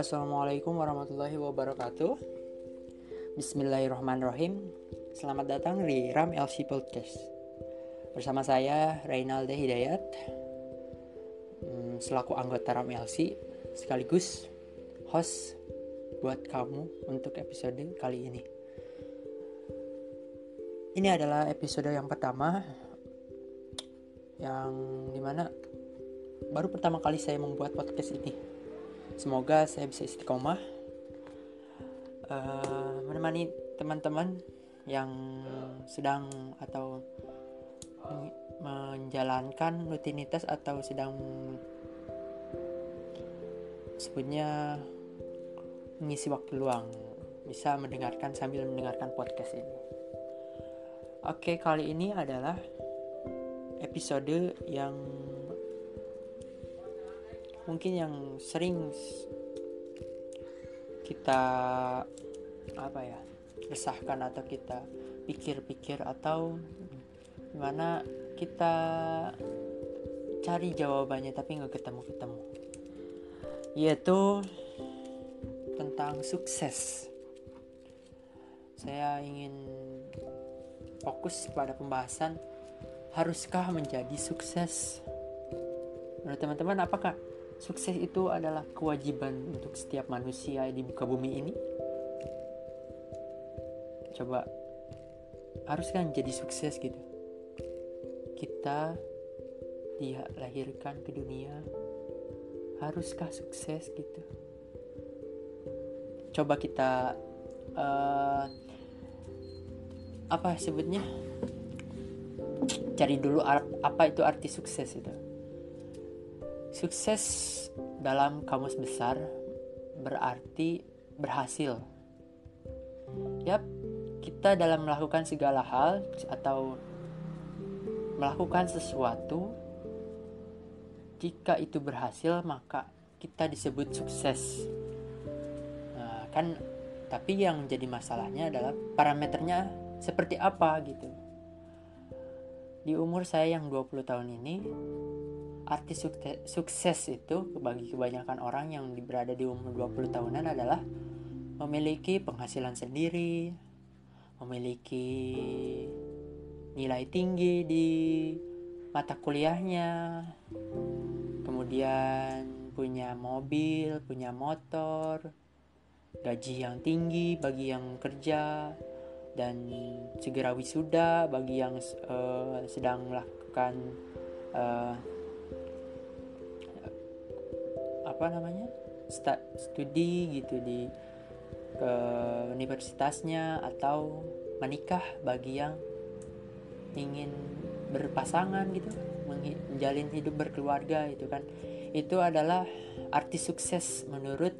Assalamualaikum warahmatullahi wabarakatuh. Bismillahirrahmanirrahim. Selamat datang di Ram LC Podcast. Bersama saya Reynalde Hidayat. Hmm, Selaku anggota Ram LC Sekaligus host buat kamu untuk episode kali ini. Ini adalah episode yang pertama Yang di mana baru pertama kali saya membuat podcast ini Semoga saya bisa istiqomah uh, menemani teman-teman yang sedang atau menjalankan rutinitas atau sedang sebutnya mengisi waktu luang bisa mendengarkan sambil mendengarkan podcast ini. Oke, kali ini adalah episode yang mungkin yang sering kita apa ya resahkan atau kita pikir-pikir atau gimana kita cari jawabannya tapi nggak ketemu-ketemu. Yaitu tentang sukses. Saya ingin fokus pada pembahasan haruskah menjadi sukses? Menurut teman-teman apakah sukses itu adalah kewajiban untuk setiap manusia di muka bumi ini? Coba harus kan jadi sukses gitu. Kita dilahirkan ke dunia haruskah sukses gitu? Coba kita uh, apa sebutnya? Cari dulu apa itu arti sukses itu Sukses dalam kamus besar berarti berhasil. Yap, kita dalam melakukan segala hal atau melakukan sesuatu jika itu berhasil maka kita disebut sukses. Nah, kan tapi yang jadi masalahnya adalah parameternya seperti apa gitu. Di umur saya yang 20 tahun ini arti sukses itu bagi kebanyakan orang yang berada di umur 20 tahunan adalah memiliki penghasilan sendiri, memiliki nilai tinggi di mata kuliahnya, kemudian punya mobil, punya motor, gaji yang tinggi bagi yang kerja, dan segera wisuda bagi yang uh, sedang melakukan uh, apa namanya studi gitu di ke universitasnya atau menikah bagi yang ingin berpasangan gitu menjalin hidup berkeluarga itu kan itu adalah arti sukses menurut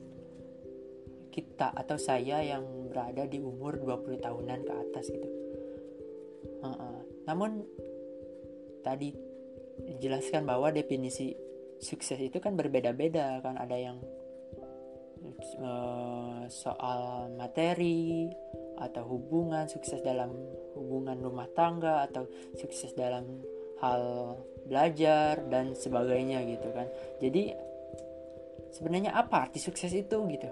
kita atau saya yang berada di umur 20 tahunan ke atas gitu uh -uh. namun tadi dijelaskan bahwa definisi sukses itu kan berbeda-beda kan. Ada yang uh, soal materi atau hubungan sukses dalam hubungan rumah tangga atau sukses dalam hal belajar dan sebagainya gitu kan. Jadi sebenarnya apa arti sukses itu gitu?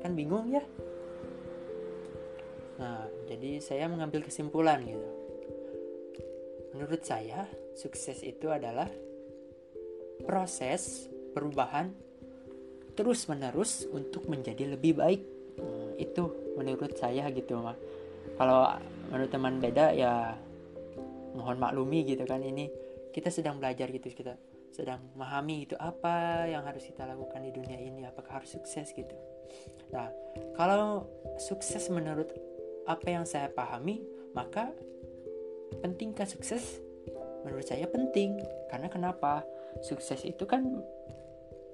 Kan bingung ya. Nah jadi saya mengambil kesimpulan gitu. Menurut saya sukses itu adalah proses perubahan terus menerus untuk menjadi lebih baik. Hmm, itu menurut saya gitu mah kalau menurut teman beda ya mohon maklumi gitu kan ini kita sedang belajar gitu kita sedang memahami itu apa yang harus kita lakukan di dunia ini apakah harus sukses gitu. Nah kalau sukses menurut apa yang saya pahami maka pentingkah sukses? Menurut saya penting. Karena kenapa sukses itu kan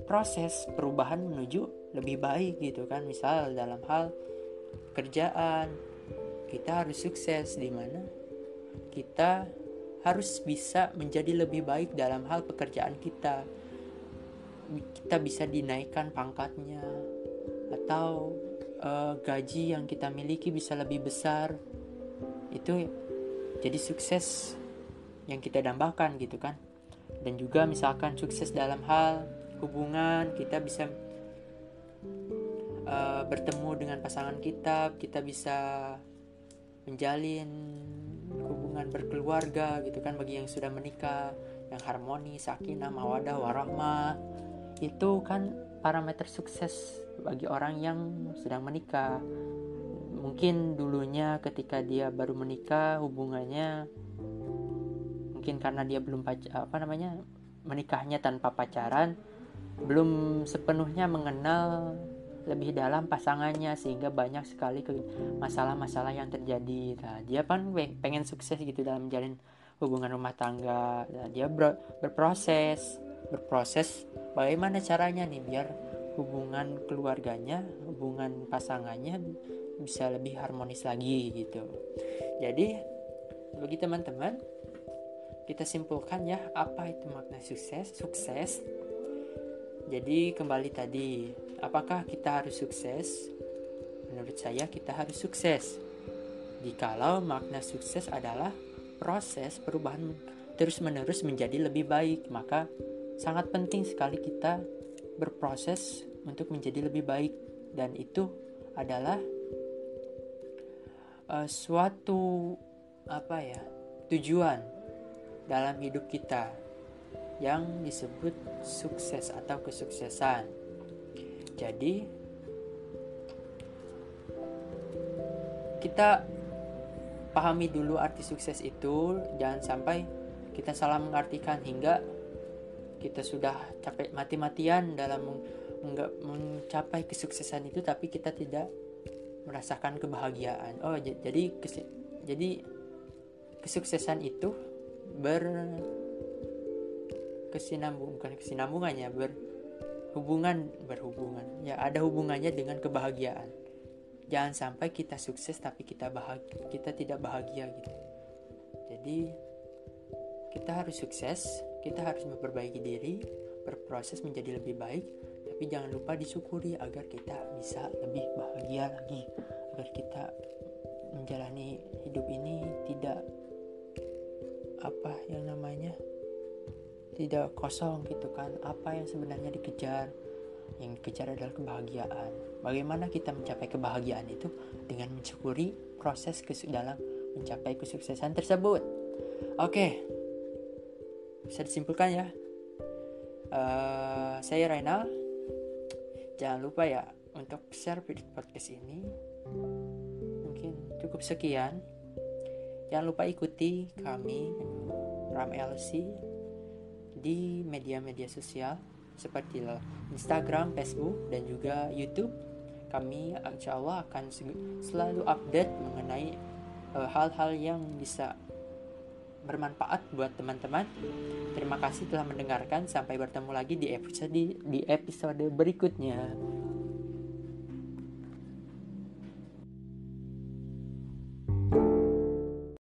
proses perubahan menuju lebih baik gitu kan. Misal dalam hal kerjaan kita harus sukses di mana kita harus bisa menjadi lebih baik dalam hal pekerjaan kita. Kita bisa dinaikkan pangkatnya atau uh, gaji yang kita miliki bisa lebih besar. Itu jadi sukses yang kita dambakan gitu kan dan juga misalkan sukses dalam hal hubungan kita bisa uh, bertemu dengan pasangan kita kita bisa menjalin hubungan berkeluarga gitu kan bagi yang sudah menikah yang harmoni sakinah mawadah warahmah. Itu kan parameter sukses bagi orang yang sedang menikah. Mungkin dulunya ketika dia baru menikah hubungannya mungkin karena dia belum apa namanya menikahnya tanpa pacaran belum sepenuhnya mengenal lebih dalam pasangannya sehingga banyak sekali masalah-masalah yang terjadi. Nah, dia kan pengen sukses gitu dalam menjalin hubungan rumah tangga. Nah, dia ber berproses, berproses bagaimana caranya nih biar hubungan keluarganya, hubungan pasangannya bisa lebih harmonis lagi gitu. Jadi bagi teman-teman kita simpulkan ya apa itu makna sukses? Sukses jadi kembali tadi, apakah kita harus sukses? Menurut saya kita harus sukses. Jikalau makna sukses adalah proses perubahan terus-menerus menjadi lebih baik, maka sangat penting sekali kita berproses untuk menjadi lebih baik dan itu adalah uh, suatu apa ya tujuan dalam hidup kita yang disebut sukses atau kesuksesan. Jadi, kita pahami dulu arti sukses itu, jangan sampai kita salah mengartikan hingga kita sudah capek mati-matian dalam mencapai kesuksesan itu tapi kita tidak merasakan kebahagiaan. Oh, jadi jadi kesuksesan itu ber kesinambung bukan kesinambungannya berhubungan berhubungan. Ya ada hubungannya dengan kebahagiaan. Jangan sampai kita sukses tapi kita bahagia kita tidak bahagia gitu. Jadi kita harus sukses kita harus memperbaiki diri berproses menjadi lebih baik tapi jangan lupa disyukuri agar kita bisa lebih bahagia lagi agar kita tidak kosong gitu kan. Apa yang sebenarnya dikejar? Yang dikejar adalah kebahagiaan. Bagaimana kita mencapai kebahagiaan itu? Dengan mensyukuri proses dalam mencapai kesuksesan tersebut. Oke. Bisa disimpulkan ya? Uh, saya Rainal jangan lupa ya untuk share podcast ini. Mungkin cukup sekian. Jangan lupa ikuti kami Ram LC di media-media sosial seperti Instagram, Facebook, dan juga YouTube. Kami insya Allah akan selalu update mengenai eh, hal-hal uh, yang bisa bermanfaat buat teman-teman. Terima kasih telah mendengarkan. Sampai bertemu lagi di episode di episode berikutnya.